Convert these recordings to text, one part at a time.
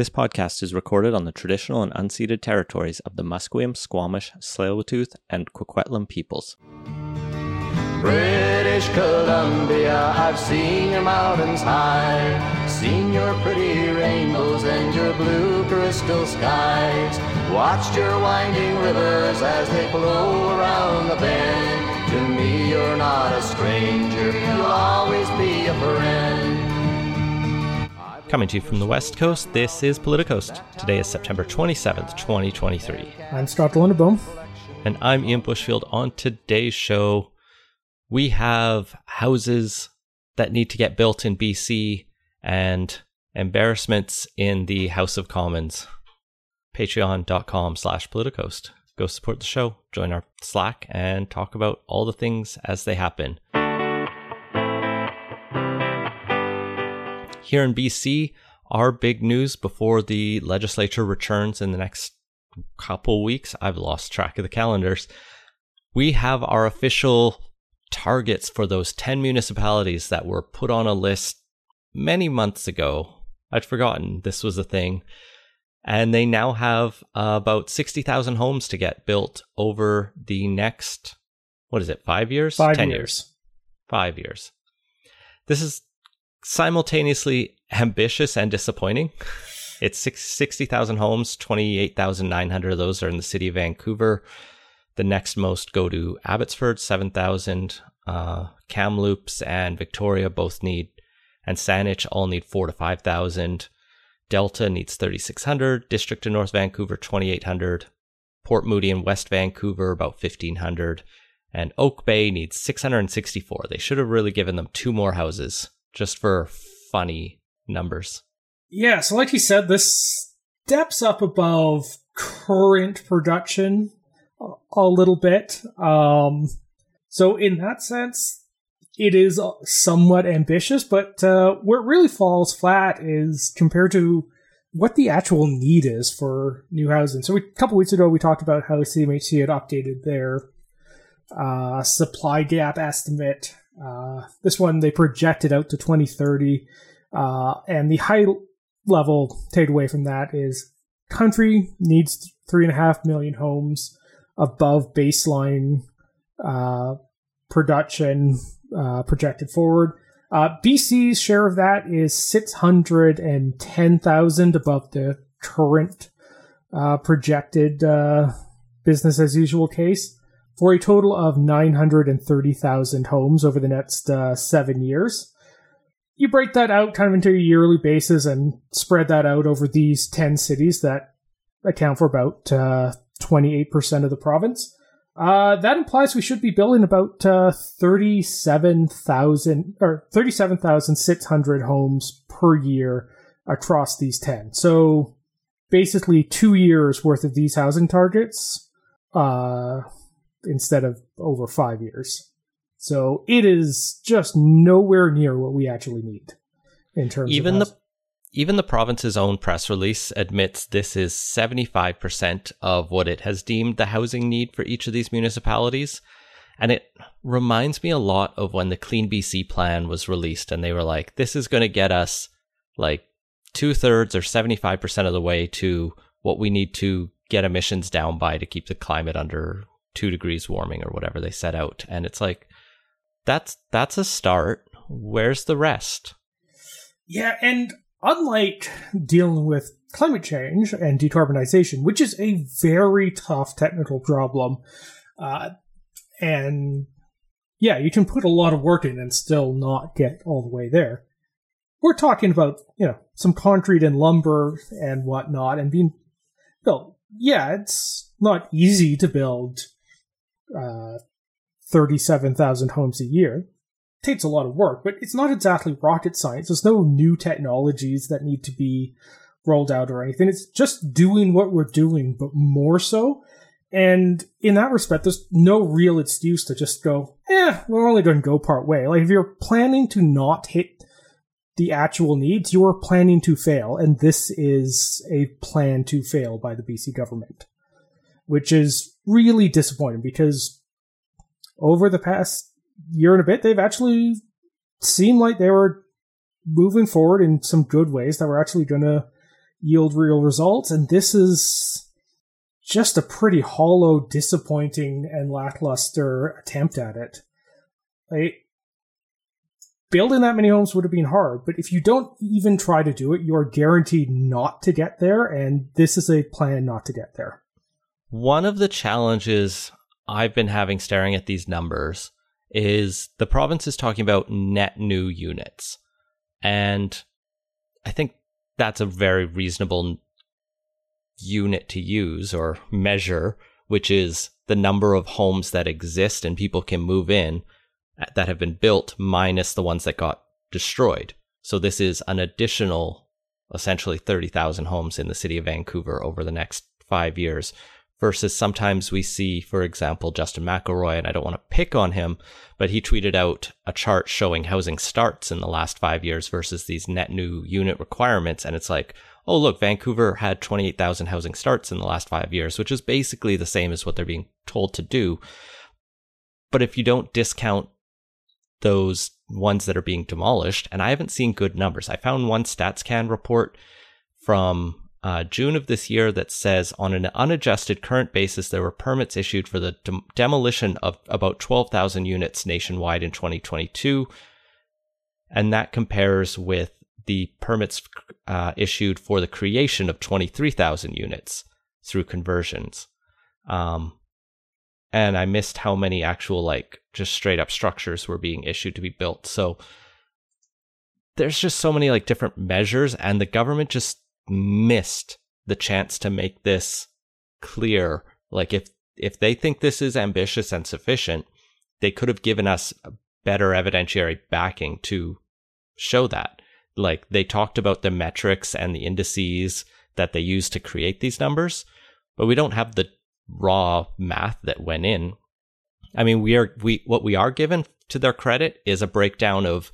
This podcast is recorded on the traditional and unceded territories of the Musqueam, Squamish, Tsleil-Waututh, and Kwikwetlem peoples. British Columbia, I've seen your mountains high, seen your pretty rainbows and your blue crystal skies, watched your winding rivers as they flow around the bend. To me, you're not a stranger, you'll always be a friend. Coming to you from the West Coast, this is Politicoast. Today is September 27th, 2023. I'm Scott de Lange Boom. And I'm Ian Bushfield. On today's show, we have houses that need to get built in BC and embarrassments in the House of Commons. Patreon.com slash Politicoast. Go support the show, join our Slack, and talk about all the things as they happen. Here in BC, our big news before the legislature returns in the next couple weeks, I've lost track of the calendars. We have our official targets for those 10 municipalities that were put on a list many months ago. I'd forgotten this was a thing. And they now have uh, about 60,000 homes to get built over the next, what is it, five years? Five 10 years. years. Five years. This is simultaneously ambitious and disappointing. It's 60,000 homes, 28,900 of those are in the city of Vancouver. The next most go to Abbotsford, 7,000. Uh, Kamloops and Victoria both need, and Saanich all need 4 to 5,000. Delta needs 3,600. District of North Vancouver, 2,800. Port Moody and West Vancouver, about 1,500. And Oak Bay needs 664. They should have really given them two more houses just for funny numbers. Yeah, so like you said, this steps up above current production a, little bit. Um, so in that sense, it is somewhat ambitious, but uh, where it really falls flat is compared to what the actual need is for new housing. So we, a couple weeks ago, we talked about how CMHC had updated their uh, supply gap estimate. Uh, this one they projected out to 2030, uh, and the high level takeaway from that is country needs three and a half million homes above baseline uh, production uh, projected forward. Uh, BC's share of that is 610,000 above the current projected business as usual case for a total of 930,000 homes over the next uh, seven years. You break that out kind of into a yearly basis and spread that out over these 10 cities that account for about uh, 28% of the province. Uh, that implies we should be building about uh, 37,000 or 37,600 homes per year across these 10. So basically two years worth of these housing targets uh, instead of over five years. So it is just nowhere near what we actually need in terms Even of the even the province's own press release admits this is 75% of what it has deemed the housing need for each of these municipalities. And it reminds me a lot of when the Clean BC plan was released and they were like, this is going to get us like two thirds or 75% of the way to what we need to get emissions down by to keep the climate under two degrees warming or whatever they set out. And it's like, that's, that's a start. Where's the rest? Yeah, and unlike dealing with climate change and decarbonization, which is a very tough technical problem, uh, and yeah, you can put a lot of work in and still not get all the way there. We're talking about, you know, some concrete and lumber and whatnot and being built. Yeah, it's not easy to build uh, 37,000 homes a year takes a lot of work, but it's not exactly rocket science. There's no new technologies that need to be rolled out or anything. It's just doing what we're doing, but more so. And in that respect, there's no real excuse to just go, eh, we're only going to go part way. Like, if you're planning to not hit the actual needs, you are planning to fail. And this is a plan to fail by the BC government, which is really disappointing because over the past year and a bit, they've actually seemed like they were moving forward in some good ways that were actually going to yield real results. And this is just a pretty hollow, disappointing, and lackluster attempt at it. Building that many homes would have been hard, but if you don't even try to do it, you're guaranteed not to get there, and this is a plan not to get there. One of the challenges I've been having staring at these numbers is the province is talking about net new units. And I think that's a very reasonable unit to use or measure, which is the number of homes that exist and people can move in that have been built minus the ones that got destroyed. So this is an additional essentially 30,000 homes in the city of Vancouver over the next five years versus sometimes we see, for example, Justin McElroy, and I don't want to pick on him, but he tweeted out a chart showing housing starts in the last five years versus these net new unit requirements. And it's like, oh, look, Vancouver had 28,000 housing starts in the last five years, which is basically the same as what they're being told to do. But if you don't discount those ones that are being demolished, and I haven't seen good numbers. I found one StatsCan report from uh, June of this year that says on an unadjusted current basis, there were permits issued for the de- demolition of about 12,000 units nationwide in 2022. And that compares with the permits uh, issued for the creation of 23,000 units through conversions. Um, and I missed how many actual, like, just straight up structures were being issued to be built. So there's just so many, like, different measures, and the government just missed the chance to make this clear. Like if if they think this is ambitious and sufficient, they could have given us better evidentiary backing to show that. Like they talked about the metrics and the indices that they use to create these numbers, but we don't have the raw math that went in. I mean, we are we what we are given to their credit is a breakdown of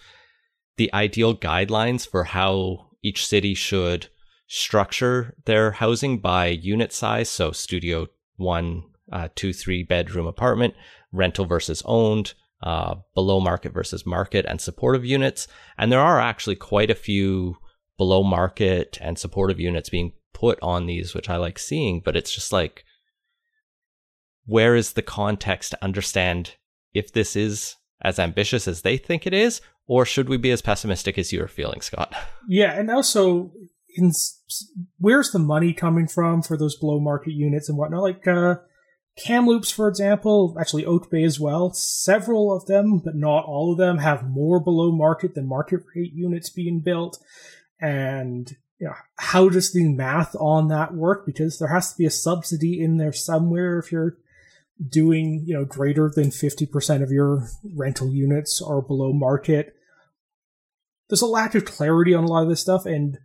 the ideal guidelines for how each city should structure their housing by unit size. So studio one, uh, two, three bedroom apartment, rental versus owned, uh, below market versus market and supportive units. And there are actually quite a few below market and supportive units being put on these, which I like seeing, but it's just like, where is the context to understand if this is as ambitious as they think it is, or should we be as pessimistic as you are feeling, Scott? Yeah, and also in where's the money coming from for those below market units and whatnot? Like uh, Kamloops, for example, actually Oak Bay as well. Several of them, but not all of them, have more below market than market rate units being built. And you know, how does the math on that work? Because there has to be a subsidy in there somewhere if you're doing, you know, greater than 50% of your rental units are below market. There's a lack of clarity on a lot of this stuff, and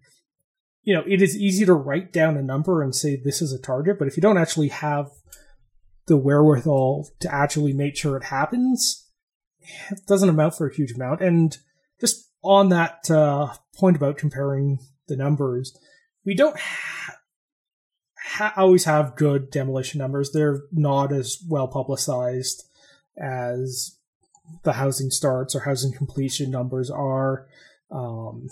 you know, it is easy to write down a number and say this is a target, but if you don't actually have the wherewithal to actually make sure it happens, it doesn't amount for a huge amount. And just on that uh, point about comparing the numbers, we don't ha- ha- always have good demolition numbers. They're not as well publicized as the housing starts or housing completion numbers are. Um,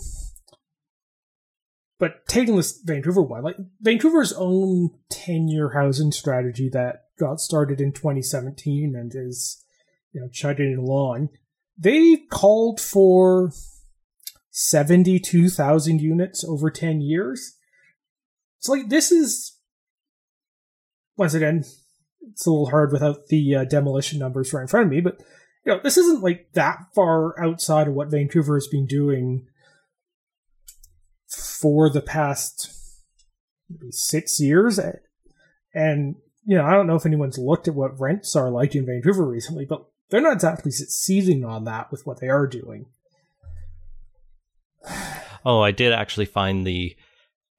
but taking this Vancouver one, like Vancouver's own 10 year housing strategy that got started in 2017 and is, you know, chugging along, they called for 72,000 units over 10 years. It's like, this is, once again, it's a little hard without the uh, demolition numbers right in front of me, but, you know, this isn't like that far outside of what Vancouver has been doing for the past six years. And, you know, I don't know if anyone's looked at what rents are like in Vancouver recently, but they're not exactly succeeding on that with what they are doing. Oh, I did actually find the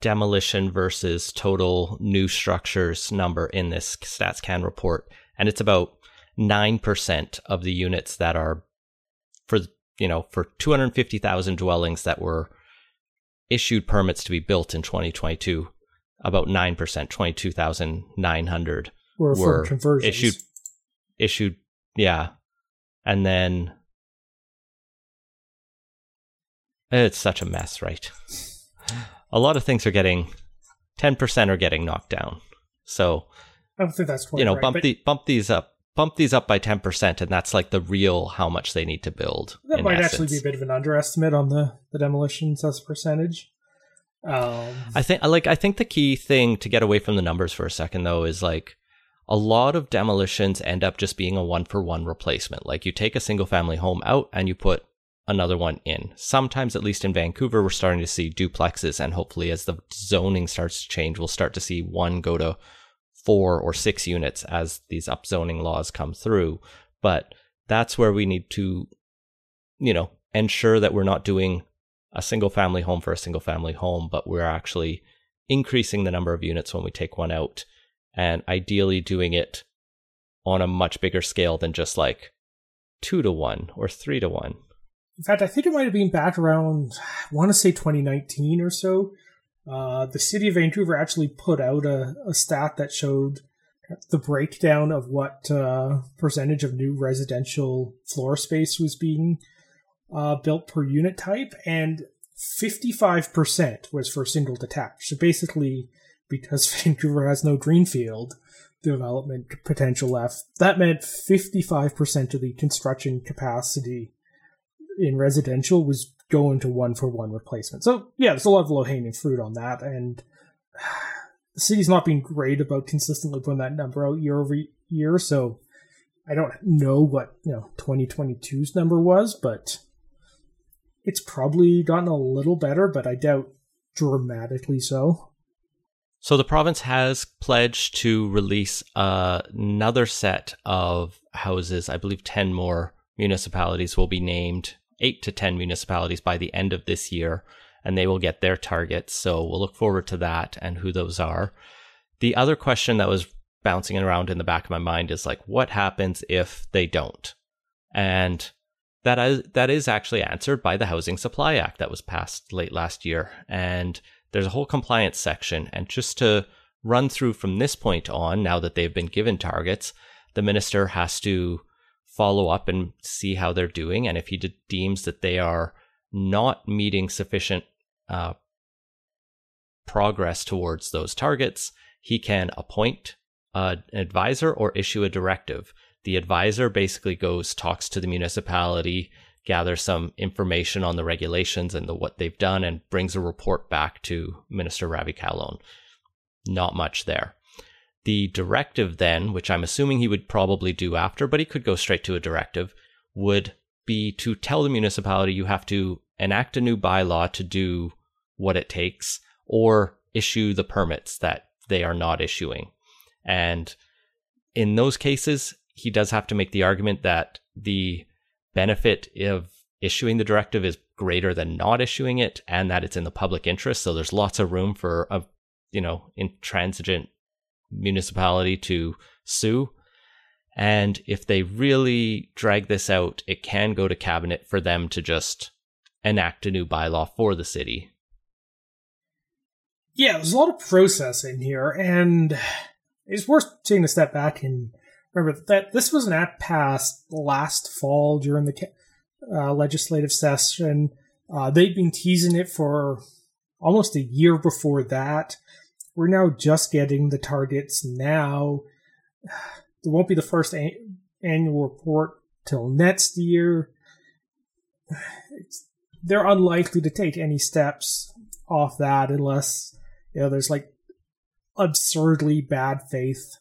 demolition versus total new structures number in this StatsCan report, and it's about 9% of the units that are for, you know, for 250,000 dwellings that were issued permits to be built in 2022, about 9%, 22,900 were, were conversions. issued issued yeah. And then it's such a mess, right? A lot of things are getting 10% are getting knocked down. So, I don't think that's quite you know, right, bump the bump these up, bump these up by 10% and that's like the real how much they need to build. that might essence. actually be a bit of an underestimate on the, the demolitions as a percentage. Um, I think I like I think the key thing to get away from the numbers for a second though is like a lot of demolitions end up just being a one for one replacement. Like you take a single family home out and you put another one in. Sometimes at least in Vancouver we're starting to see duplexes and hopefully as the zoning starts to change we'll start to see one go to 4 or 6 units as these upzoning laws come through. But that's where we need to you know ensure that we're not doing a single family home for a single family home, but we're actually increasing the number of units when we take one out and ideally doing it on a much bigger scale than just like two to one or three to one. in fact, I think it might have been back around, I want to say 2019 or so. Uh, the city of Vancouver actually put out a, a stat that showed the breakdown of what uh, percentage of new residential floor space was being uh, built per unit type, and 55% was for single detached. So basically, because Vancouver has no greenfield development potential left, that meant 55% of the construction capacity in residential was going into one for one replacement. So yeah, there's a lot of low hanging fruit on that, and the city's not been great about consistently putting that number out year over year. So I don't know what you know 2022's number was, but it's probably gotten a little better, but I doubt dramatically so. So the province has pledged to release uh, another set of houses. I believe 10 more municipalities will be named, 8 to 10 municipalities by the end of this year, and they will get their targets. So we'll look forward to that and who those are. The other question that was bouncing around in the back of my mind is like, what happens if they don't? And that is, that is actually answered by the Housing Supply Act that was passed late last year. And there's a whole compliance section. And just to run through from this point on, now that they've been given targets, the minister has to follow up and see how they're doing. And if he de- deems that they are not meeting sufficient uh, progress towards those targets, he can appoint uh, an advisor or issue a directive. The advisor basically goes, talks to the municipality, gathers some information on the regulations and the, what they've done, and brings a report back to Minister Ravi Kahlon. Not much there. The directive, then, which I'm assuming he would probably do after, but he could go straight to a directive, would be to tell the municipality you have to enact a new bylaw to do what it takes or issue the permits that they are not issuing. And in those cases, he does have to make the argument that the benefit of issuing the directive is greater than not issuing it and that it's in the public interest. So there's lots of room for a, you know, intransigent municipality to sue. And if they really drag this out, it can go to cabinet for them to just enact a new bylaw for the city. Yeah, there's a lot of process in here, and it's worth taking a step back and remember that this was an act passed last fall during the uh, legislative session. Uh, they'd been teasing it for almost a year before that. We're now just getting the targets now. There won't be the first a- annual report till next year. It's, they're unlikely to take any steps off that unless you know there's like absurdly bad faith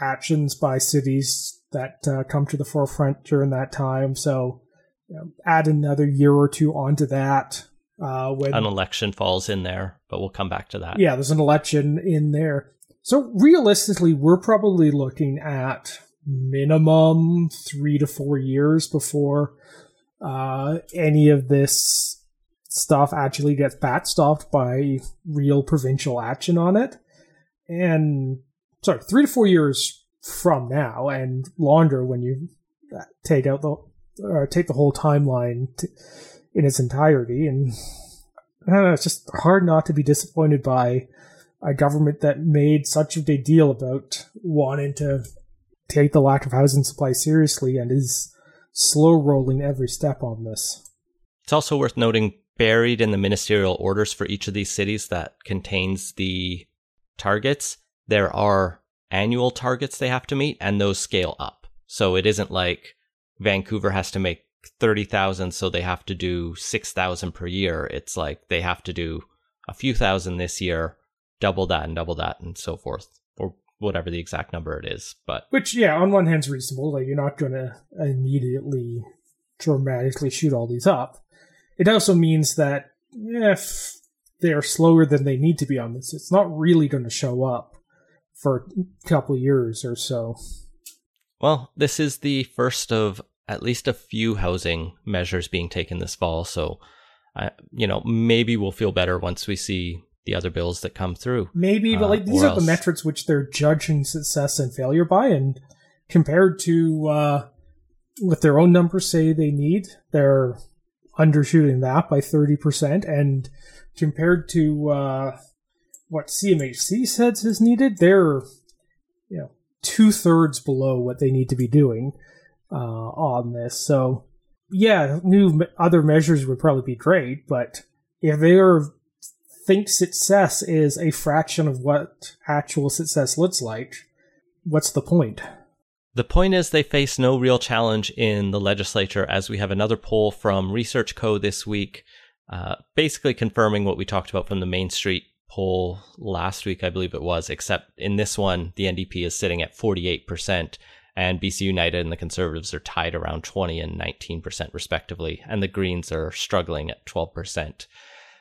actions by cities that uh, come to the forefront during that time. So you know, add another year or two onto that. Uh, when An election falls in there, but we'll come back to that. yeah, there's an election in there. So realistically, we're probably looking at minimum three to four years before uh, any of this stuff actually gets backstopped by real provincial action on it. And sorry, three to four years from now, and longer when you take out the uh, take the whole timeline to, in its entirety. And I don't know, it's just hard not to be disappointed by a government that made such a big deal about wanting to take the lack of housing supply seriously and is slow rolling every step on this. It's also worth noting buried in the ministerial orders for each of these cities that contains the targets, there are annual targets they have to meet and those scale up. So it isn't like Vancouver has to make 30,000 so they have to do 6,000 per year. It's like they have to do a few thousand this year, double that and double that and so forth or whatever the exact number it is. But Which, yeah, on one hand is reasonable. Like, you're not going to immediately dramatically shoot all these up. It also means that if they're slower than they need to be on this, it's not really going to show up for a couple years or so. Well, this is the first of at least a few housing measures being taken this fall. So, you know, maybe we'll feel better once we see the other bills that come through. Maybe, but like Uh, these or are the metrics which they're judging success and failure by, and compared to uh, what their own numbers say they need, they're undershooting that by thirty percent, and compared to uh, what CMHC says is needed, they're you know two thirds below what they need to be doing uh, on this. So yeah, new other measures would probably be great, but if they think success is a fraction of what actual success looks like, what's the point? The point is, they face no real challenge in the legislature, as we have another poll from Research Co. this week, uh, basically confirming what we talked about from the Mainstreet poll last week, I believe it was, except in this one, the NDP is sitting at 48%, and BC United and the Conservatives are tied around 20 and 19%, respectively, and the Greens are struggling at 12%.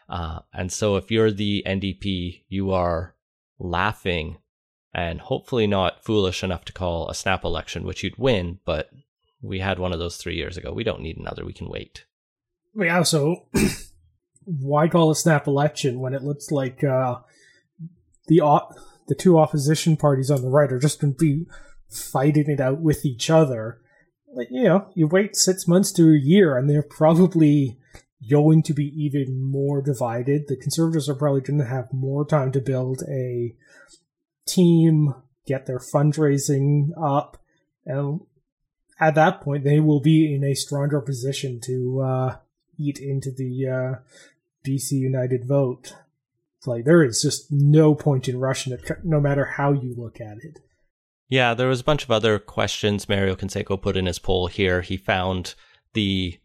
Uh, and so if you're the NDP, you are laughing and hopefully not foolish enough to call a snap election, which you'd win, but we had one of those three years ago. We don't need another. We can wait. Mean, also, why call a snap election when it looks like uh, the the two opposition parties on the right are just going to be fighting it out with each other? You know, you wait six months to a year, and they're probably going to be even more divided. The conservatives are probably going to have more time to build a team, get their fundraising up, and at that point, they will be in a stronger position to uh, eat into the uh, BC United vote. Like there is just no point in rushing it, no matter how you look at it. Yeah, there was a bunch of other questions Mario Canseco put in his poll here. He found the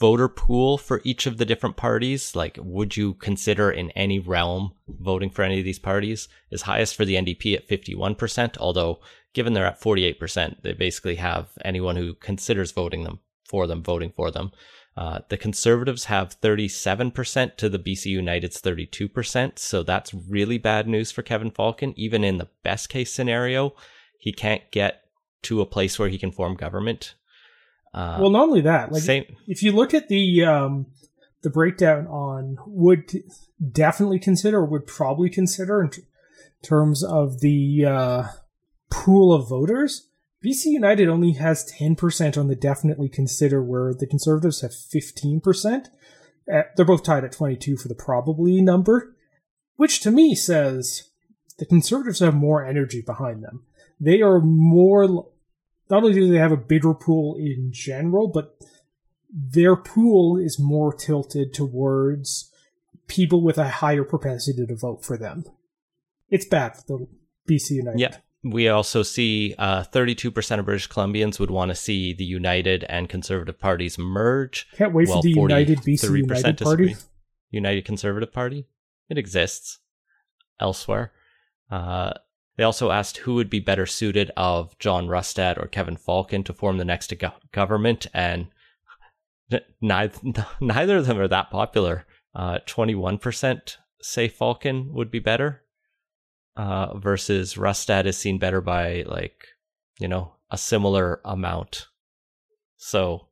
voter pool for each of the different parties. Like, would you consider in any realm voting for any of these parties? Is highest for the NDP at 51%, although given they're at 48%, they basically have anyone who considers voting them for them voting for them. Uh, the Conservatives have 37% to the BC United's 32%. So that's really bad news for Kevin Falcon. Even in the best case scenario, he can't get to a place where he can form government. Uh, well, not only that, like same. if you look at the um, the breakdown on would definitely consider, would probably consider in t- terms of the uh, pool of voters, BC United only has 10% on the definitely consider, where the Conservatives have 15%. Uh, they're both tied at 22 for the probably number, which to me says the Conservatives have more energy behind them. They are more. Not only do they have a bigger pool in general, but their pool is more tilted towards people with a higher propensity to vote for them. It's bad for the BC United. Yeah. We also see uh, 32% of British Columbians would want to see the United and Conservative parties merge. Can't wait for the United BC 43% United Party. disagree. United Conservative Party. It exists elsewhere. Uh, they also asked who would be better suited of John Rustad or Kevin Falcon to form the next go- government, and neither neither of them are that popular. One percent say Falcon would be better, uh, versus Rustad is seen better by like you know a similar amount. So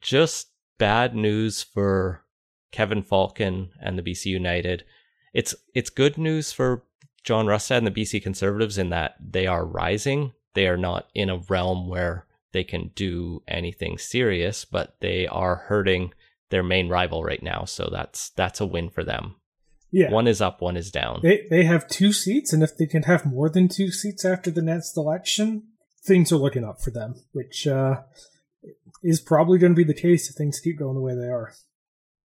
just bad news for Kevin Falcon and the BC United. It's it's good news for John Rustad and the BC Conservatives in that they are rising. They are not in a realm where they can do anything serious, but they are hurting their main rival right now. So that's that's a win for them. Yeah. One is up, one is down. They they have two seats, and if they can have more than two seats after the next election, things are looking up for them, which uh, is probably going to be the case if things keep going the way they are.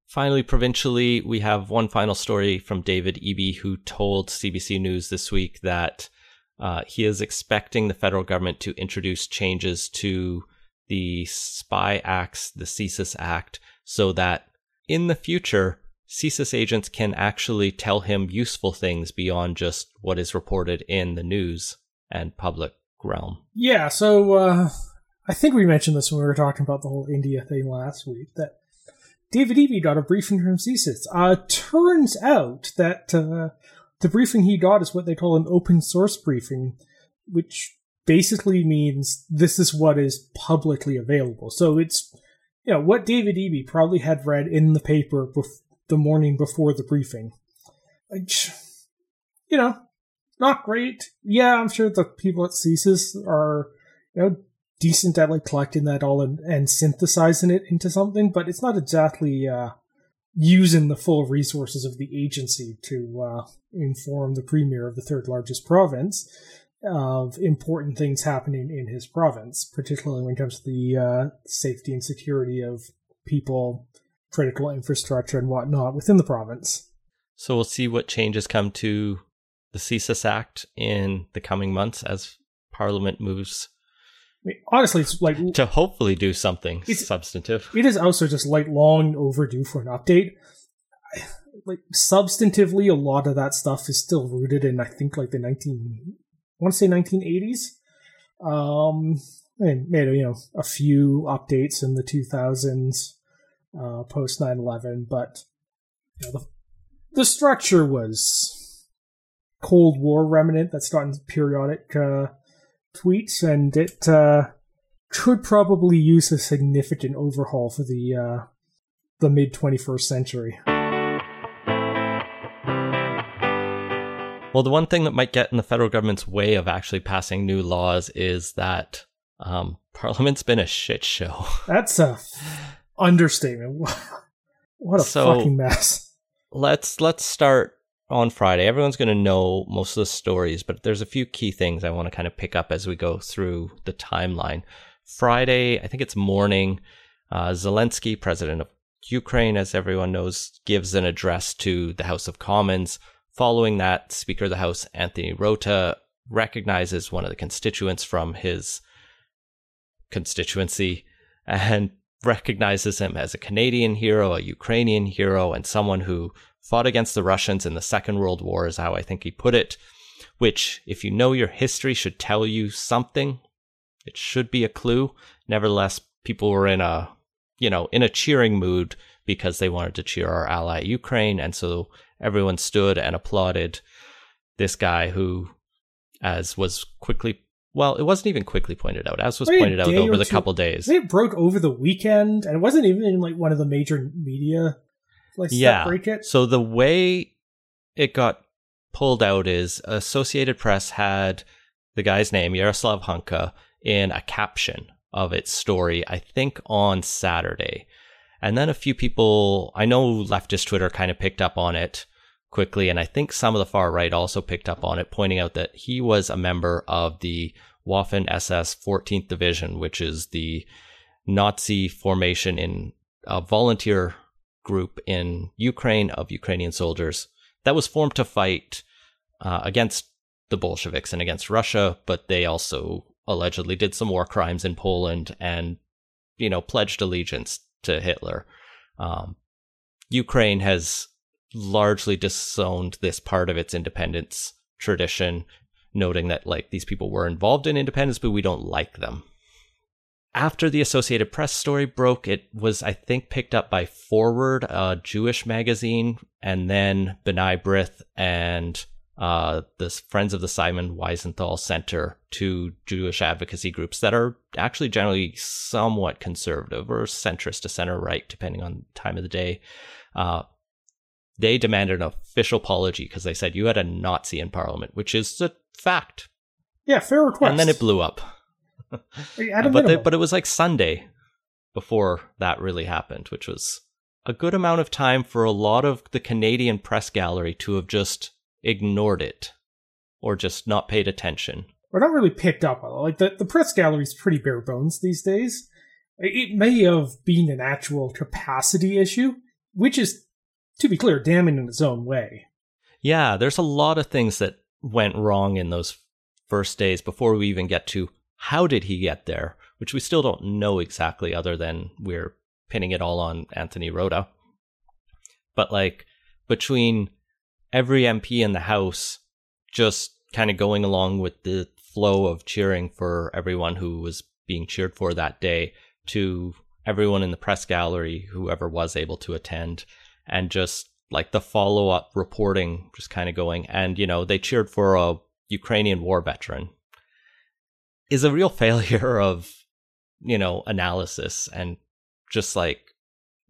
Finally, provincially, we have one final story from David Eby, who told CBC News this week that uh, he is expecting the federal government to introduce changes to the Spy Acts, the CSIS Act, so that in the future, CSIS agents can actually tell him useful things beyond just what is reported in the news and public realm. Yeah, so uh, I think we mentioned this when we were talking about the whole India thing last week that David Eby got a briefing from CSIS. Uh, turns out that uh, the briefing he got is what they call an open source briefing, which basically means this is what is publicly available. So it's you know what David Eby probably had read in the paper bef- the morning before the briefing. Which, you know, not great. Yeah, I'm sure the people at CSIS are you know decent at like collecting that all and, and synthesizing it into something, but it's not exactly uh, using the full resources of the agency to uh, inform the premier of the third largest province of important things happening in his province, particularly when it comes to the uh, safety and security of people, critical infrastructure, and whatnot within the province. So we'll see what changes come to the CSIS Act in the coming months as Parliament moves mean, honestly, it's like to hopefully do something substantive. It is also just like long overdue for an update. Like substantively, a lot of that stuff is still rooted in I think like the nineteen, I want to say nineteen eighties. Um, and made you know a few updates in the two thousands, uh, post 9-11, but you know, the the structure was Cold War remnant that's gotten periodic uh, tweets, and it uh, could probably use a significant overhaul for the uh, the mid 21st century. Well, the one thing that might get in the federal government's way of actually passing new laws is that um, Parliament's been a shit show. That's a understatement. What a so, fucking mess. Let's let's start on Friday. Everyone's going to know most of the stories, but there's a few key things I want to kind of pick up as we go through the timeline. Friday, I think it's morning, uh, Zelensky, president of Ukraine, as everyone knows, gives an address to the House of Commons. Following that, Speaker of the House, Anthony Rota, recognizes one of the constituents from his constituency and recognizes him as a Canadian hero, a Ukrainian hero, and someone who fought against the Russians in the Second World War, is how I think he put it, which, if you know your history, should tell you something. It should be a clue. Nevertheless, people were in a, you know, in a cheering mood because they wanted to cheer our ally Ukraine. And so everyone stood and applauded this guy who, as was quickly well, it wasn't even quickly pointed out, as was pointed out over the two, couple days. It broke over the weekend, and it wasn't even in like one of the major media like yeah. So the way it got pulled out is Associated Press had the guy's name, Yaroslav Hunka, in a caption of its story, I think on Saturday. And then a few people, I know leftist Twitter kind of picked up on it quickly, and I think some of the far right also picked up on it, pointing out that he was a member of the Waffen SS 14th Division, which is the Nazi formation in a volunteer group in Ukraine of Ukrainian soldiers that was formed to fight uh, against the Bolsheviks and against Russia, but they also allegedly did some war crimes in Poland and, you know, pledged allegiance to Hitler. Um, Ukraine has largely disowned this part of its independence tradition, noting that like these people were involved in independence, but we don't like them after the Associated Press story broke, it was, I think, picked up by Forward, a Jewish magazine, and then B'nai B'rith and uh, the Friends of the Simon Wiesenthal Center to Jewish advocacy groups that are actually generally somewhat conservative or centrist to center right, depending on time of the day. Uh, they demanded an official apology because they said you had a Nazi in Parliament, which is a fact. Yeah, fair request. And then it blew up but they, but it was like Sunday before that really happened, which was a good amount of time for a lot of the Canadian press gallery to have just ignored it or just not paid attention. Or not really picked up on it. Like the, the press gallery is pretty bare bones these days. It may have been an actual capacity issue. which is, to be clear, damning in its own way. Yeah, there's a lot of things that went wrong in those first days before we even get to how did he get there, which we still don't know exactly, other than we're pinning it all on Anthony Rota. But like between every MP in the House just kind of going along with the flow of cheering for everyone who was being cheered for that day to everyone in the press gallery, whoever was able to attend, and just like the follow up reporting just kind of going. And, you know, they cheered for a Ukrainian war veteran is a real failure of, you know, analysis and just like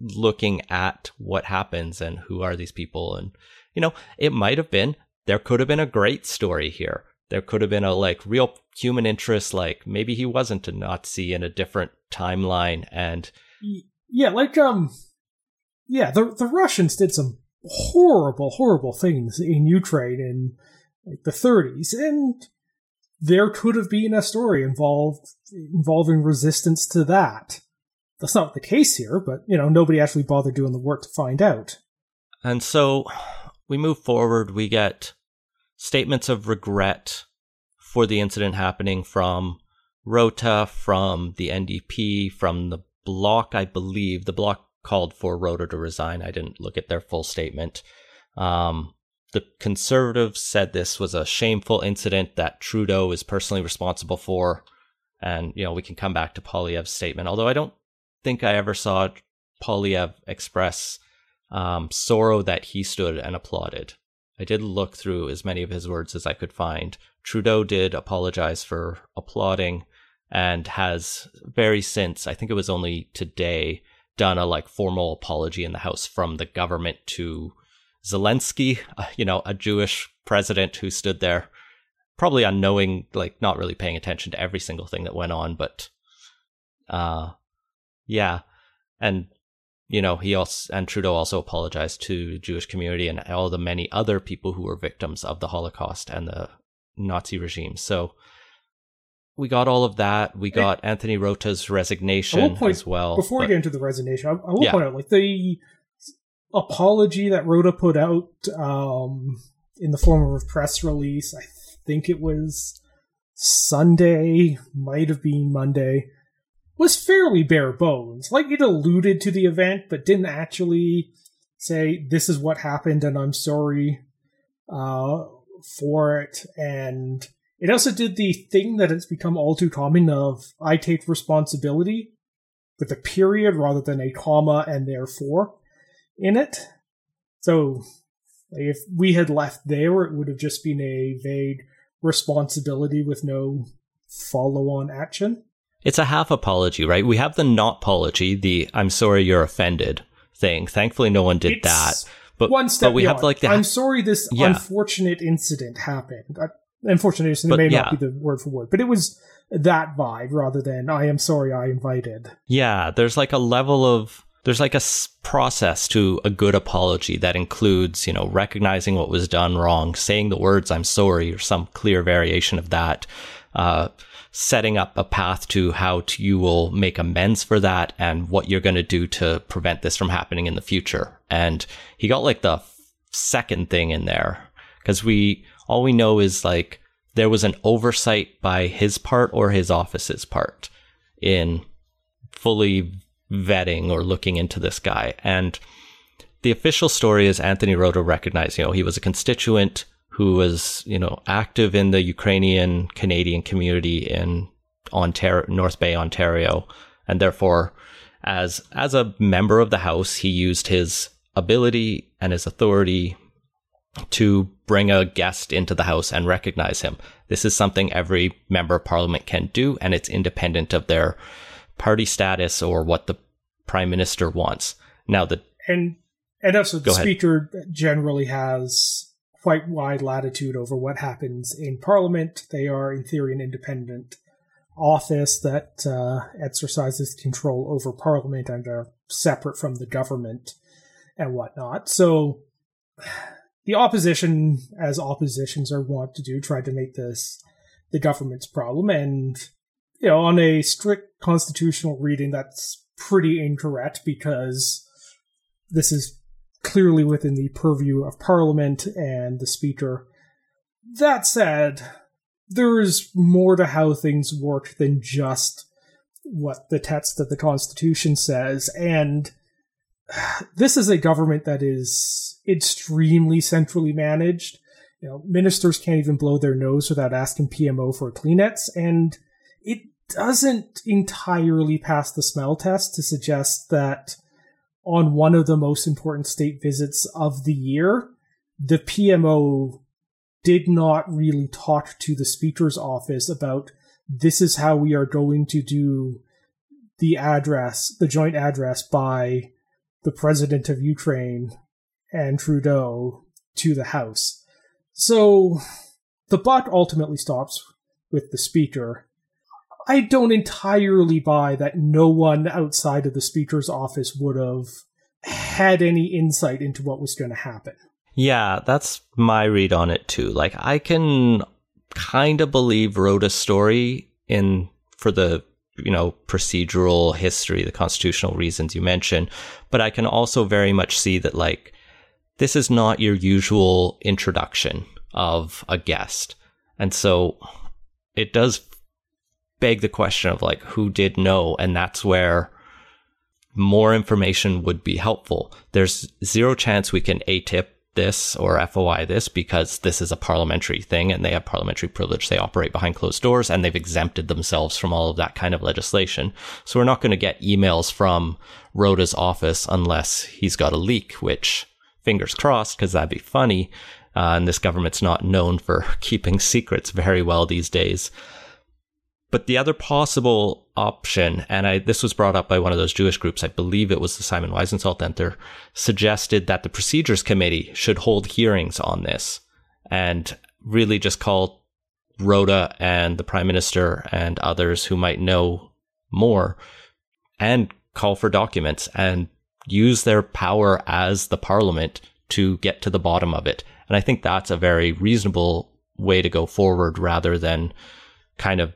looking at what happens and who are these people. And, you know, it might have been, there could have been a great story here. There could have been a like real human interest, like maybe he wasn't a Nazi in a different timeline. And yeah, like, um, yeah, the, the Russians did some horrible, horrible things in Ukraine in like the 30s, and there could have been a story involved involving resistance to that. That's not the case here, but you know, nobody actually bothered doing the work to find out. And so we move forward, we get statements of regret for the incident happening from Rota, from the NDP, from the bloc, I believe. The bloc called for Rota to resign. I didn't look at their full statement. Um, the conservatives said this was a shameful incident that Trudeau is personally responsible for. And, you know, we can come back to Poilievre's statement, although I don't think I ever saw Poilievre express um, sorrow that he stood and applauded. I did look through as many of his words as I could find. Trudeau did apologize for applauding and has very since, I think it was only today, done a like formal apology in the House from the government to Zelensky, uh, you know, a Jewish president who stood there, probably unknowing, like not really paying attention to every single thing that went on, but, uh, yeah, and you know, he also and Trudeau also apologized to the Jewish community and all the many other people who were victims of the Holocaust and the Nazi regime. So we got all of that. We got and Anthony Rota's resignation point, as well. Before but, we get into the resignation, I, I will yeah. point out like the apology that Rota put out um, in the form of a press release. I think it was Sunday, might have been Monday. Was fairly bare bones. Like it alluded to the event, but didn't actually say this is what happened and I'm sorry uh, for it. And it also did the thing that has become all too common of I take responsibility with a period rather than a comma and therefore in it. So if we had left there, it would have just been a vague responsibility with no follow on action. It's a half apology, right? We have the not apology, the I'm sorry you're offended thing. Thankfully, no one did it's that. But, one step but we beyond. have like the, I'm sorry this yeah. unfortunate incident happened unfortunately, it may yeah. not be the word for word, but it was that vibe rather than I am sorry I invited. Yeah, there's like a level of there's like a process to a good apology that includes, you know, recognizing what was done wrong, saying the words "I'm sorry" or some clear variation of that, uh, setting up a path to how to, you will make amends for that and what you're going to do to prevent this from happening in the future. And he got like the second thing in there because we all we know is like there was an oversight by his part or his office's part in fully vetting or looking into this guy. And the official story is Anthony Rota recognized, you know, he was a constituent who was, you know, active in the Ukrainian Canadian community in Ontario, North Bay, Ontario. And therefore, as, as a member of the House, he used his ability and his authority to bring a guest into the house and recognize him. This is something every member of parliament can do, and it's independent of their party status or what the prime minister wants. Now, the and and also the speaker ahead. generally has quite wide latitude over what happens in parliament. They are, in theory, an independent office that uh, exercises control over parliament and are separate from the government and whatnot. So the opposition, as oppositions are wont to do, tried to make this the government's problem. And, you know, on a strict constitutional reading, that's pretty incorrect because this is clearly within the purview of Parliament and the Speaker. That said, there is more to how things work than just what the text of the Constitution says, and this is a government that is extremely centrally managed. You know, ministers can't even blow their nose without asking PMO for Kleenex, and it doesn't entirely pass the smell test to suggest that on one of the most important state visits of the year, the PMO did not really talk to the speaker's office about this is how we are going to do the address, the joint address by the president of Ukraine and Trudeau to the House. So the buck ultimately stops with the speaker. I don't entirely buy that no one outside of the speaker's office would have had any insight into what was going to happen. Yeah, that's my read on it too. Like I can kind of believe Rota's story in for the you know procedural history, the constitutional reasons you mentioned, but I can also very much see that like this is not your usual introduction of a guest. And so it does beg the question of like who did know and that's where more information would be helpful. There's zero chance we can ATIP this or FOI this because this is a parliamentary thing and they have parliamentary privilege. They operate behind closed doors and they've exempted themselves from all of that kind of legislation. So we're not going to get emails from Rota's office unless he's got a leak, which fingers crossed because that'd be funny. Uh, and this government's not known for keeping secrets very well these days. But the other possible option, and I, this was brought up by one of those Jewish groups, I believe it was the Simon Wiesenthal Center, suggested that the Procedures Committee should hold hearings on this and really just call Rota and the Prime Minister and others who might know more and call for documents and use their power as the Parliament to get to the bottom of it. And I think that's a very reasonable way to go forward rather than kind of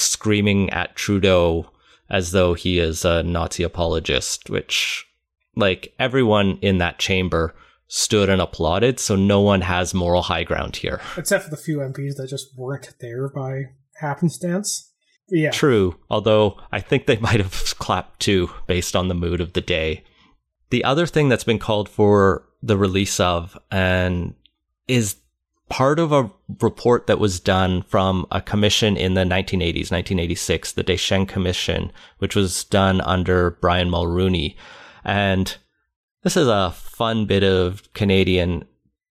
screaming at Trudeau as though he is a Nazi apologist, which, like, everyone in that chamber stood and applauded, so no one has moral high ground here. Except for the few MPs that just weren't there by happenstance. Yeah. True, although I think they might have clapped too, based on the mood of the day. The other thing that's been called for the release of and is part of a report that was done from a commission in the 1980s, 1986, the Deschênes Commission, which was done under Brian Mulroney. And this is a fun bit of Canadian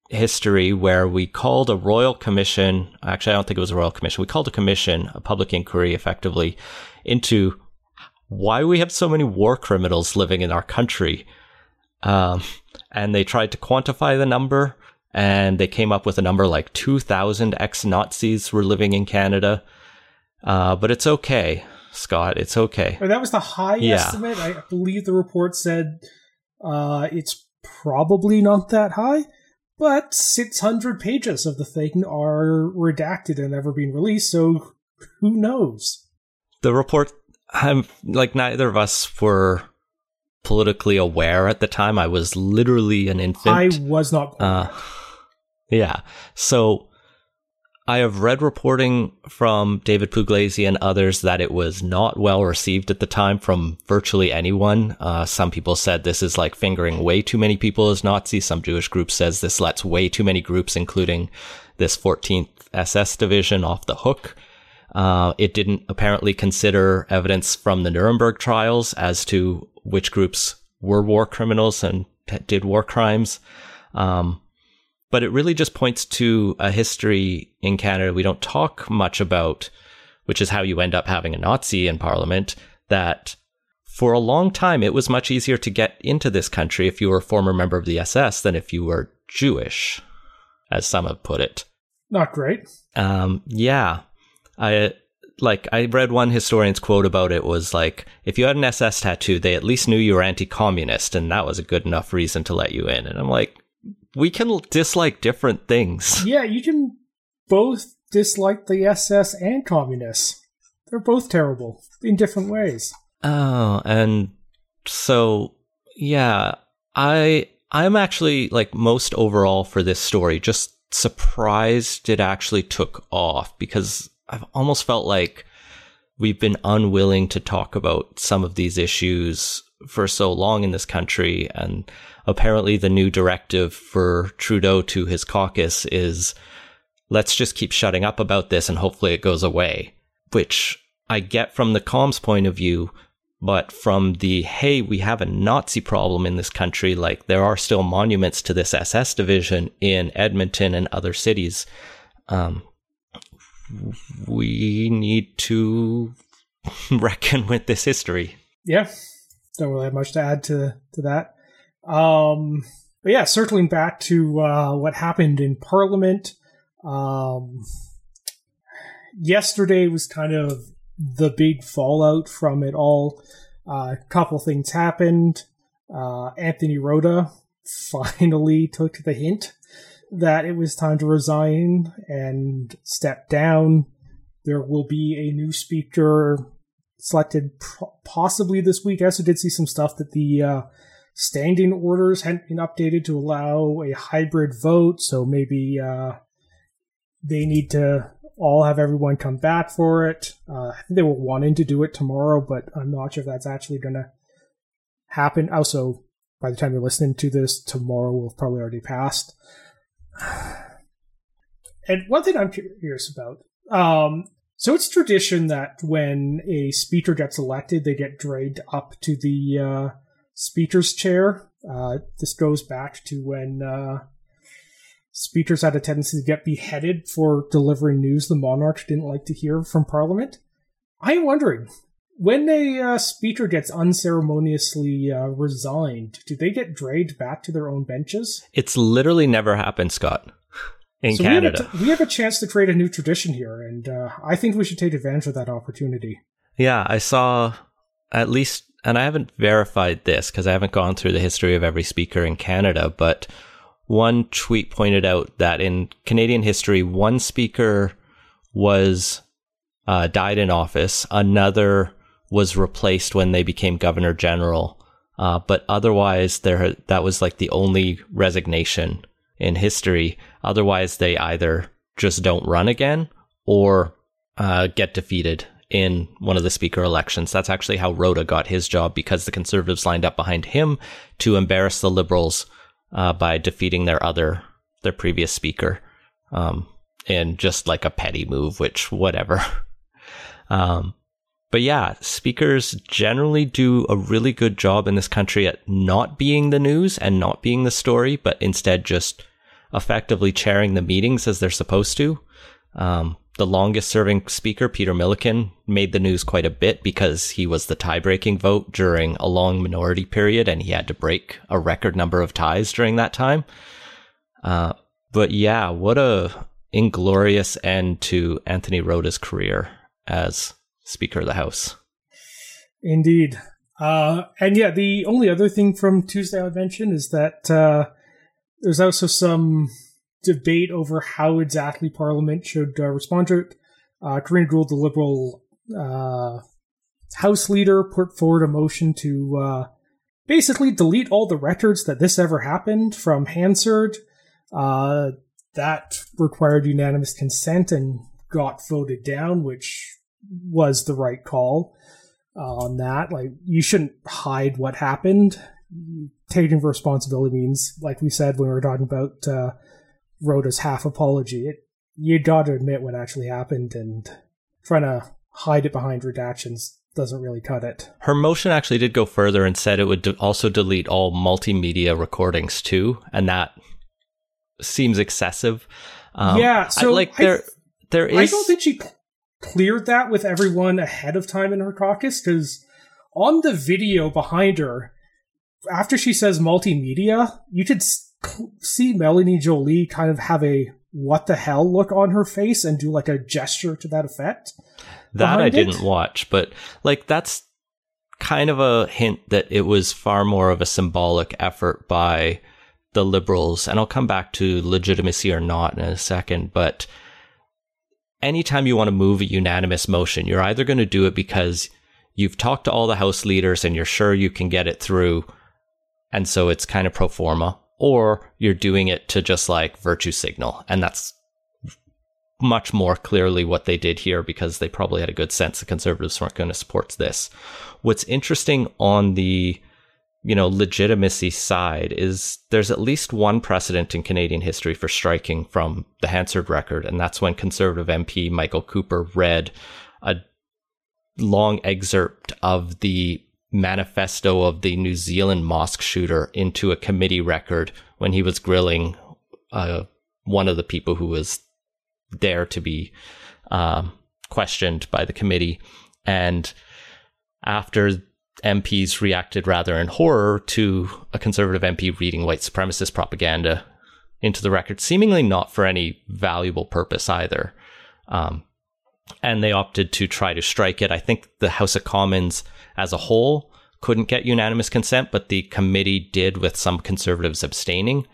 history where we called a royal commission. Actually, I don't think it was a royal commission. We called a commission, a public inquiry effectively into why we have so many war criminals living in our country. Um, and they tried to quantify the number and they came up with a number like 2,000 ex Nazis were living in Canada. Uh, but it's okay, Scott. It's okay. Oh, that was the high yeah. estimate. I believe the report said uh, it's probably not that high, but 600 pages of the thing are redacted and never been released, so who knows? The report, I'm like, neither of us were politically aware at the time. I was literally an infant. I was not. Uh, yeah. So I have read reporting from David Pugliese and others that it was not well received at the time from virtually anyone. Uh, some people said this is like fingering way too many people as Nazis. Some Jewish groups says this lets way too many groups, including this 14th SS division, off the hook. Uh, it didn't apparently consider evidence from the Nuremberg trials as to which groups were war criminals and did war crimes. Um, but it really just points to a history in Canada we don't talk much about, which is how you end up having a Nazi in parliament, that for a long time it was much easier to get into this country if you were a former member of the SS than if you were Jewish, as some have put it. Not great. Um, yeah. I like I read one historian's quote about it was like if you had an SS tattoo, they at least knew you were anti-communist, and that was a good enough reason to let you in. And I'm like, we can dislike different things. Yeah, you can both dislike the SS and communists. They're both terrible in different ways. Oh, and so yeah, I I'm actually like most overall for this story, just surprised it actually took off because I've almost felt like we've been unwilling to talk about some of these issues for so long in this country. And apparently, the new directive for Trudeau to his caucus is let's just keep shutting up about this and hopefully it goes away, which I get from the comms point of view. But from the, hey, we have a Nazi problem in this country, like there are still monuments to this SS division in Edmonton and other cities. Um, we need to reckon with this history. Yeah, don't really have much to add to to that. Um, but yeah, circling back to uh, what happened in Parliament. Um, yesterday was kind of the big fallout from it all. Uh, a couple things happened. Uh, Anthony Rota finally took the hint that it was time to resign and step down. There will be a new speaker selected possibly this week. I also did see some stuff that the uh, standing orders hadn't been updated to allow a hybrid vote, so maybe uh, they need to all have everyone come back for it. Uh, I think they were wanting to do it tomorrow, but I'm not sure if that's actually going to happen. Also, by the time you're listening to this, tomorrow will probably already passed. And one thing I'm curious about, um, so it's tradition that when a speaker gets elected, they get dragged up to the uh, speaker's chair. Uh, this goes back to when uh, speakers had a tendency to get beheaded for delivering news the monarch didn't like to hear from Parliament. I'm wondering, when a uh, speaker gets unceremoniously uh, resigned, do they get dragged back to their own benches? It's literally never happened, Scott. In so Canada, we have, t- we have, a chance to create a new tradition here, and uh, I think we should take advantage of that opportunity. Yeah, I saw at least, and I haven't verified this because I haven't gone through the history of every speaker in Canada, but one tweet pointed out that in Canadian history, one speaker was uh, died in office, another was replaced when they became governor general. Uh, but otherwise, there that was like the only resignation in history. Otherwise, they either just don't run again or uh, get defeated in one of the speaker elections. That's actually how Rota got his job because the conservatives lined up behind him to embarrass the liberals uh, by defeating their other their previous speaker um, in just like a petty move, which whatever. um, but yeah, speakers generally do a really good job in this country at not being the news and not being the story, but instead just effectively chairing the meetings as they're supposed to. Um, the longest serving speaker, Peter Milliken, made the news quite a bit because he was the tie breaking vote during a long minority period and he had to break a record number of ties during that time. Uh, but yeah, what a inglorious end to Anthony Rota's career as Speaker of the House. Indeed. Uh, and yeah, the only other thing from Tuesday I would mention is that uh, there's also some debate over how exactly Parliament should uh, respond to it. Uh, Karina Gould, the Liberal uh, House leader, put forward a motion to uh, basically delete all the records that this ever happened from Hansard. Uh, that required unanimous consent and got voted down, which was the right call on that. Like, you shouldn't hide what happened. Taking responsibility means, like we said when we were talking about uh, Rota's half apology, it, you got to admit what actually happened, and trying to hide it behind redactions doesn't really cut it. Her motion actually did go further and said it would de- also delete all multimedia recordings too, and that seems excessive. Um, yeah, so I, like there, I, there is. I don't think she cleared that with everyone ahead of time in her caucus because on the video behind her, after she says multimedia, you could see Melanie Joly kind of have a what the hell look on her face and do like a gesture to that effect. That I didn't watch, but like that's kind of a hint that it was far more of a symbolic effort by the liberals. And I'll come back to legitimacy or not in a second, but anytime you want to move a unanimous motion, you're either going to do it because you've talked to all the House leaders and you're sure you can get it through, and so it's kind of pro forma, or you're doing it to just like virtue signal. And that's much more clearly what they did here because they probably had a good sense the conservatives weren't going to support this. What's interesting on the you know legitimacy side is there's at least one precedent in Canadian history for striking from the Hansard record, and that's when Conservative MP Michael Cooper read a long excerpt of the manifesto of the New Zealand mosque shooter into a committee record when he was grilling uh, one of the people who was there to be um, questioned by the committee. And after MPs reacted rather in horror to a conservative MP reading white supremacist propaganda into the record, seemingly not for any valuable purpose either. Um, and they opted to try to strike it. I think the House of Commons as a whole couldn't get unanimous consent, but the committee did with some conservatives abstaining.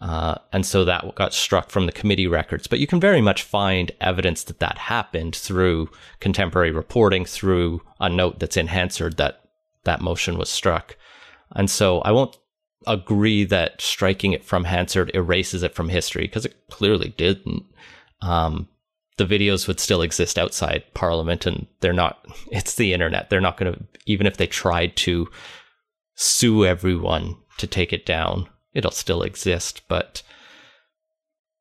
Uh, and so that got struck from the committee records. But you can very much find evidence that that happened through contemporary reporting, through a note that's in Hansard that that motion was struck. And so I won't agree that striking it from Hansard erases it from history because it clearly didn't. Um, the videos would still exist outside Parliament, and they're not. It's the internet. They're not going to even if they tried to sue everyone to take it down it'll still exist. But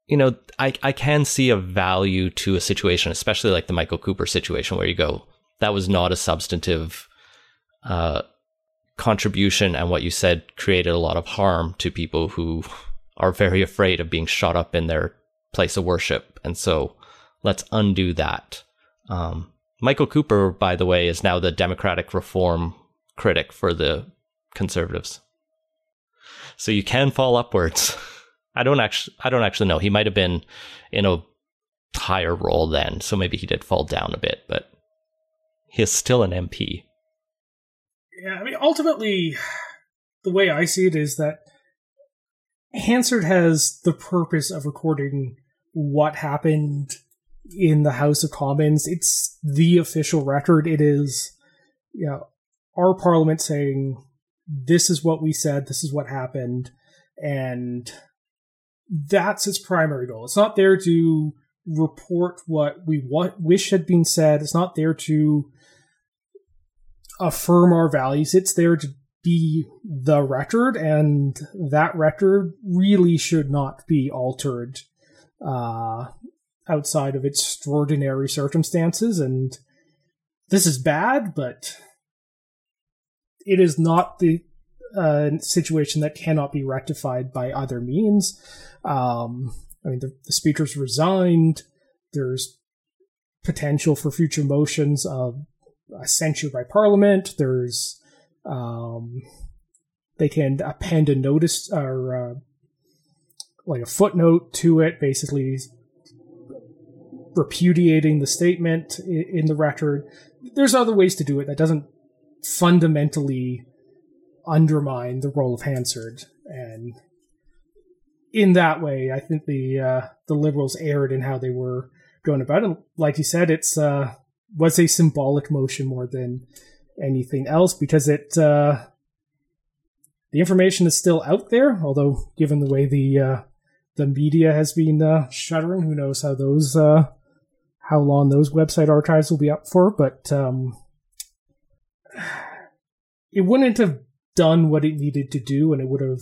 you know, I I can see a value to a situation, especially like the Michael Cooper situation, where you go, that was not a substantive uh, contribution, and what you said created a lot of harm to people who are very afraid of being shot up in their place of worship, and so let's undo that. Um, Michael Cooper, by the way, is now the Democratic reform critic for the conservatives so you can fall upwards. I don't actually, I don't actually know. He might have been in a higher role then, so maybe he did fall down a bit, but he is still an MP. Yeah, I mean, ultimately, the way I see it is that Hansard has the purpose of recording what happened in the House of Commons. It's the official record. It is, you know, our parliament saying this is what we said, this is what happened, and that's its primary goal. It's not there to report what we want, wish had been said. It's not there to affirm our values. It's there to be the record, and that record really should not be altered uh, outside of extraordinary circumstances. And this is bad, but it is not the uh, situation that cannot be rectified by other means. Um, I mean, the, the speaker's resigned. There's potential for future motions of censure by Parliament. There's um, they can append a notice or uh, like a footnote to it, basically repudiating the statement in, the record. There's other ways to do it that doesn't fundamentally undermine the role of Hansard, and in that way, I think the uh, the liberals erred in how they were going about it. Like you said, it's uh, was a symbolic motion more than anything else because it uh, the information is still out there. Although, given the way the uh, the media has been uh, shuttering, who knows how those uh, how long those website archives will be up for? But um, it wouldn't have done what it needed to do, and it would have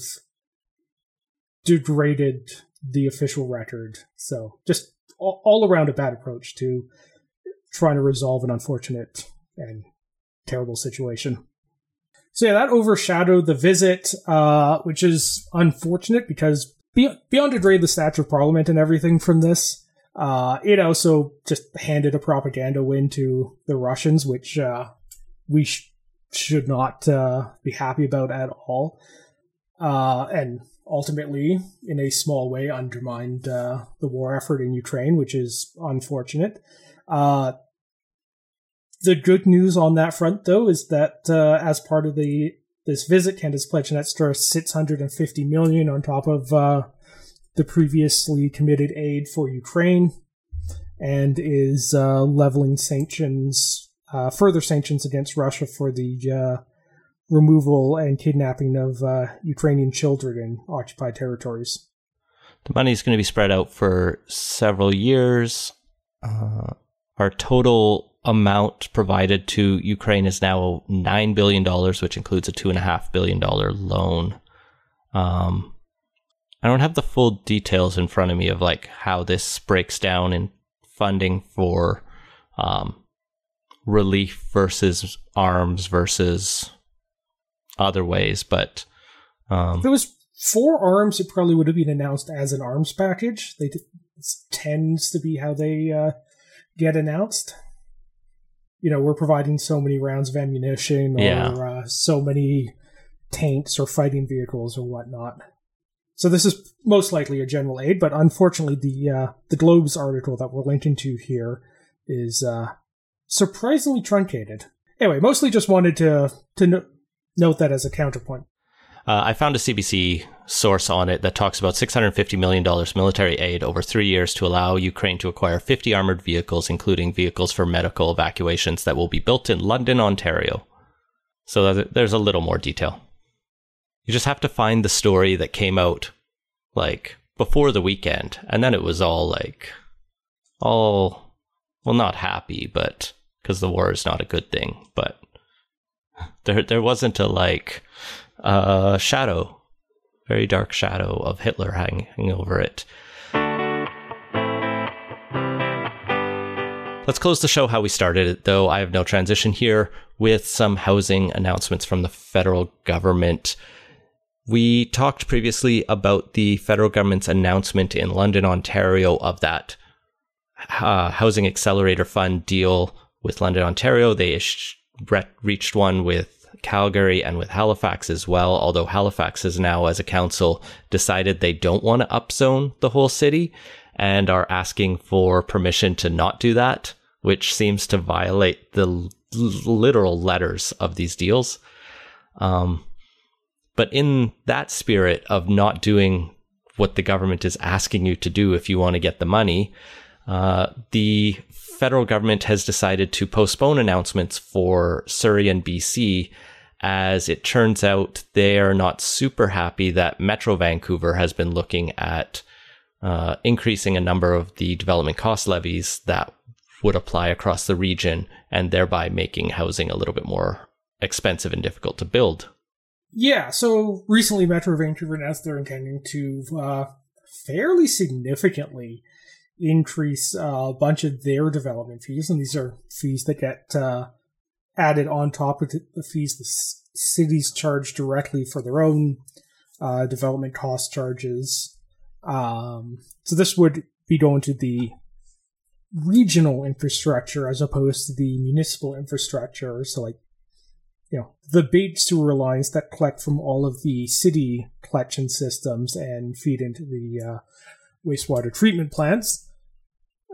degraded the official record. So, just all, all around a bad approach to trying to resolve an unfortunate and terrible situation. So yeah, that overshadowed the visit, uh, which is unfortunate because beyond degrade the stature of Parliament and everything from this, uh, it also just handed a propaganda win to the Russians, which uh, we sh- should not uh, be happy about at all. Uh, and ultimately, in a small way, undermined uh, the war effort in Ukraine, which is unfortunate. Uh, the good news on that front, though, is that as part of the this visit, Canada's pledged an extra 650 million on top of the previously committed aid for Ukraine, and is leveling sanctions uh, further sanctions against Russia for the uh, removal and kidnapping of uh, Ukrainian children in occupied territories. The money is going to be spread out for several years. Uh, our total amount provided to Ukraine is now $9 billion, which includes a $2.5 billion loan. Um, I don't have the full details in front of me of like how this breaks down in funding for um, relief versus arms versus other ways, but um, if it was for arms, it probably would have been announced as an arms package. They tends to be how they uh, get announced. You know, we're providing so many rounds of ammunition or Yeah. uh, so many tanks or fighting vehicles or whatnot. So this is most likely a general aid, but unfortunately, the uh, the Globe's article that we're linking to here is uh, surprisingly truncated. Anyway, mostly just wanted to to no- note that as a counterpoint. Uh, I found a CBC source on it that talks about $650 million military aid over three years to allow Ukraine to acquire 50 armored vehicles, including vehicles for medical evacuations that will be built in London, Ontario. So there's a little more detail. You just have to find the story that came out like before the weekend, and then it was all like, all, well, not happy, but because the war is not a good thing, but there, there wasn't a like, uh, shadow, very dark shadow of Hitler hanging over it. Let's close the show how we started it, though. I have no transition here with some housing announcements from the federal government. We talked previously about the federal government's announcement in London, Ontario, of that uh, housing accelerator fund deal with London, Ontario. They ish- re- reached one with Calgary and with Halifax as well. Although Halifax has now, as a council, decided they don't want to upzone the whole city and are asking for permission to not do that, which seems to violate the l- literal letters of these deals. Um, but in that spirit of not doing what the government is asking you to do if you want to get the money, uh, the federal government has decided to postpone announcements for Surrey and BC. As it turns out, they are not super happy that Metro Vancouver has been looking at uh, increasing a number of the development cost levies that would apply across the region and thereby making housing a little bit more expensive and difficult to build. Yeah, so recently Metro Vancouver announced they're intending to uh, fairly significantly increase uh, a bunch of their development fees, and these are fees that get uh, added on top of the fees the s- cities charge directly for their own uh, development cost charges. Um, so this would be going to the regional infrastructure as opposed to the municipal infrastructure. So like you know, the bait sewer lines that collect from all of the city collection systems and feed into the uh, wastewater treatment plants.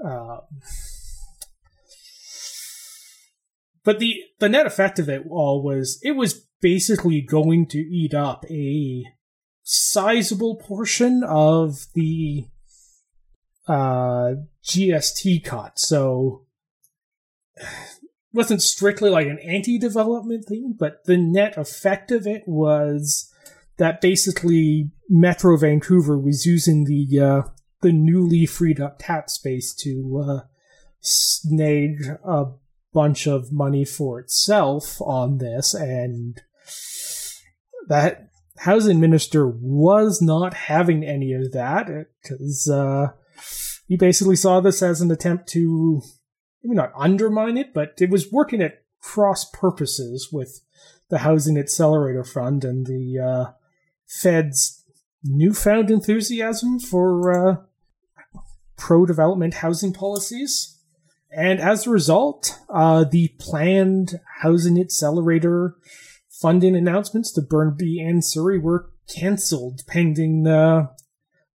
Uh, but the the net effect of it all was it was basically going to eat up a sizable portion of the uh, GST cut. So wasn't strictly like an anti-development thing, but the net effect of it was that basically Metro Vancouver was using the uh, the newly freed up tax space to uh, snag a bunch of money for itself on this, and that housing minister was not having any of that because uh, he basically saw this as an attempt to maybe not undermine it, but it was working at cross purposes with the Housing Accelerator Fund and the uh, Fed's newfound enthusiasm for uh, pro development housing policies. And as a result, uh, the planned Housing Accelerator funding announcements to Burnaby and Surrey were cancelled pending uh,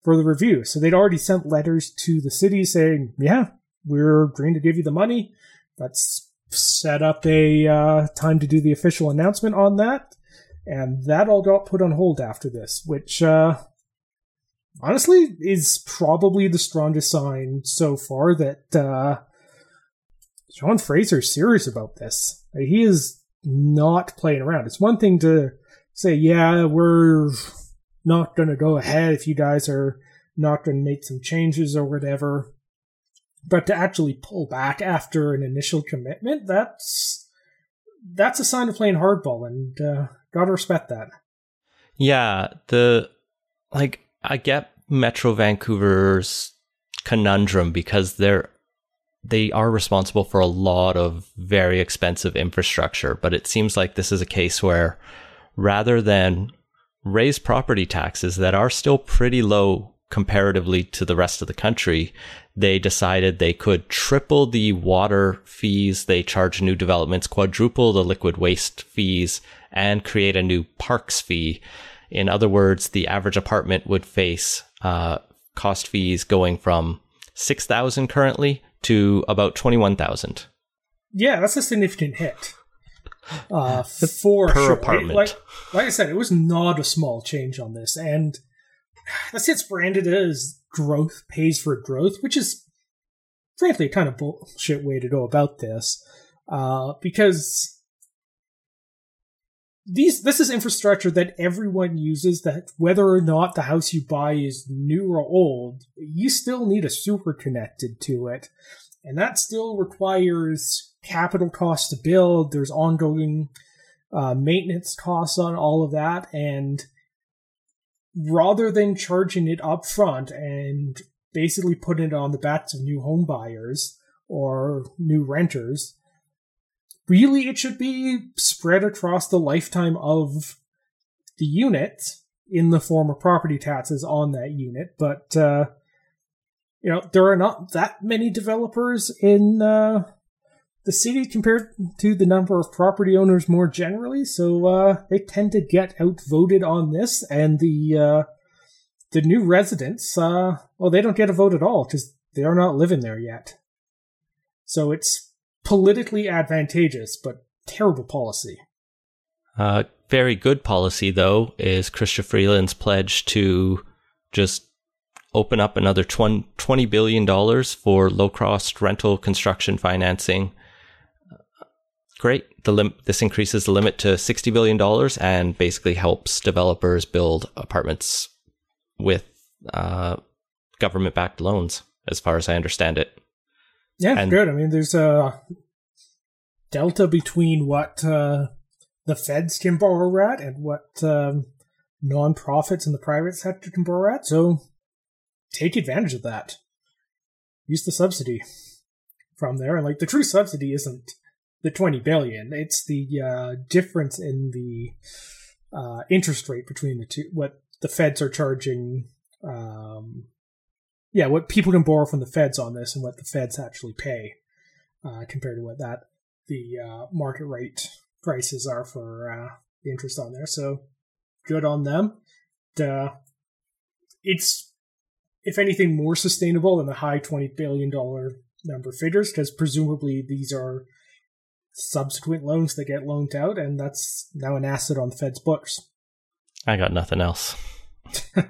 further review. So they'd already sent letters to the city saying, yeah, we're agreeing to give you the money. Let's set up a uh, time to do the official announcement on that. And that all got put on hold after this, which uh, honestly is probably the strongest sign so far that uh, Sean Fraser's serious about this. He is not playing around. It's one thing to say, yeah, we're not going to go ahead if you guys are not going to make some changes or whatever. But to actually pull back after an initial commitment, that's that's a sign of playing hardball, and uh, gotta respect that. Yeah, the like I get Metro Vancouver's conundrum because they're they are responsible for a lot of very expensive infrastructure, but it seems like this is a case where rather than raise property taxes that are still pretty low comparatively to the rest of the country, they decided they could triple the water fees they charge new developments, quadruple the liquid waste fees, and create a new parks fee. In other words, the average apartment would face uh, cost fees going from 6000 currently to about 21000 Yeah, that's a significant hit. Uh, for per sure. apartment. Like, like I said, it was not a small change on this, and that's it's branded as growth pays for growth, which is frankly a kind of bullshit way to go about this, uh, because these this is infrastructure that everyone uses. That whether or not the house you buy is new or old, you still need a sewer connected to it, and that still requires capital costs to build. There's ongoing uh, maintenance costs on all of that, and rather than charging it up front and basically putting it on the backs of new home buyers or new renters, really it should be spread across the lifetime of the unit in the form of property taxes on that unit. But, uh, you know, there are not that many developers in uh, the city compared to the number of property owners more generally, so uh, they tend to get outvoted on this, and the uh, the new residents, uh, well, they don't get a vote at all because they are not living there yet. So it's politically advantageous, but terrible policy. Uh, very good policy, though, is Chrystia Freeland's pledge to just open up another $20 billion for low cost rental construction financing great. The lim- this increases the limit to $60 billion and basically helps developers build apartments with uh, government backed loans, as far as I understand it. Yeah, and- good. I mean, there's a delta between what uh, the feds can borrow at and what um, nonprofits in the private sector can borrow at. So take advantage of that. Use the subsidy from there. And like the true subsidy isn't the 20 billion. It's the uh, difference in the uh, interest rate between the two, what the feds are charging. Um, yeah, what people can borrow from the feds on this and what the feds actually pay uh, compared to what that the uh, market rate prices are for uh, the interest on there. So good on them. it's, if anything, more sustainable than the high $20 billion number figures because presumably these are subsequent loans that get loaned out, and that's now an asset on the Fed's books. I got nothing else. All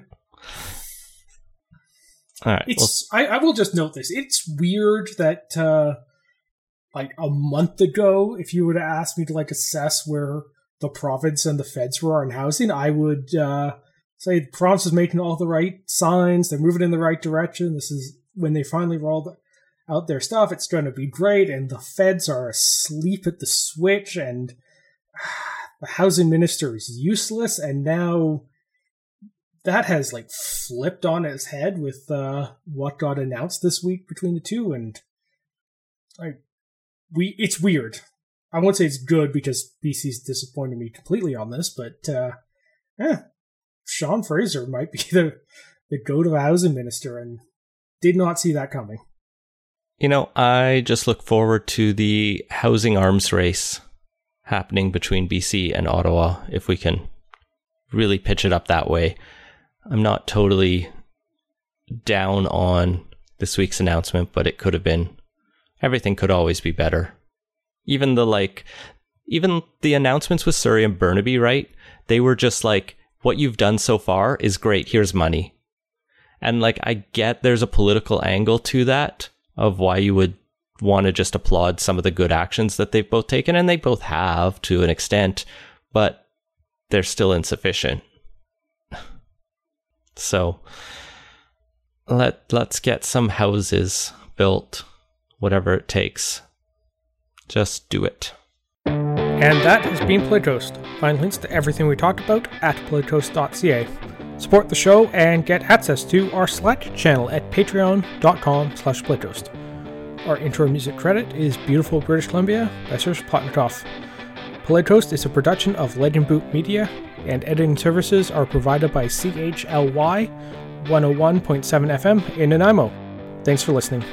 right. It's. Well, I, I will just note this. It's weird that, uh, like a month ago, if you were to ask me to like assess where the province and the feds were on housing, I would uh, say the province is making all the right signs. They're moving in the right direction. This is when they finally rolled out their stuff. It's going to be great, and the feds are asleep at the switch, and the housing minister is useless. And now that has like flipped on its head with uh, what got announced this week between the two, and like we, it's weird. I won't say it's good because BC's disappointed me completely on this, but uh, yeah, Sean Fraser might be the the go-to housing minister, and did not see that coming. You know, I just look forward to the housing arms race happening between BC and Ottawa if we can really pitch it up that way. I'm not totally down on this week's announcement, but it could have been everything could always be better. Even the like even the announcements with Surrey and Burnaby, right? They were just like what you've done so far is great, here's money. And like I get there's a political angle to that, of why you would want to just applaud some of the good actions that they've both taken, and they both have to an extent, but they're still insufficient. So let let's get some houses built, whatever it takes. Just do it. And that has been Playtoast. Find links to everything we talked about at playtoast.ca. Support the show and get access to our Slack channel at patreon.com slash playtoast. Our intro music credit is Beautiful British Columbia by Serge Plotnikoff. Playtoast is a production of de Lange Boom Media, and editing services are provided by CHLY 101.7 FM in Nanaimo. Thanks for listening.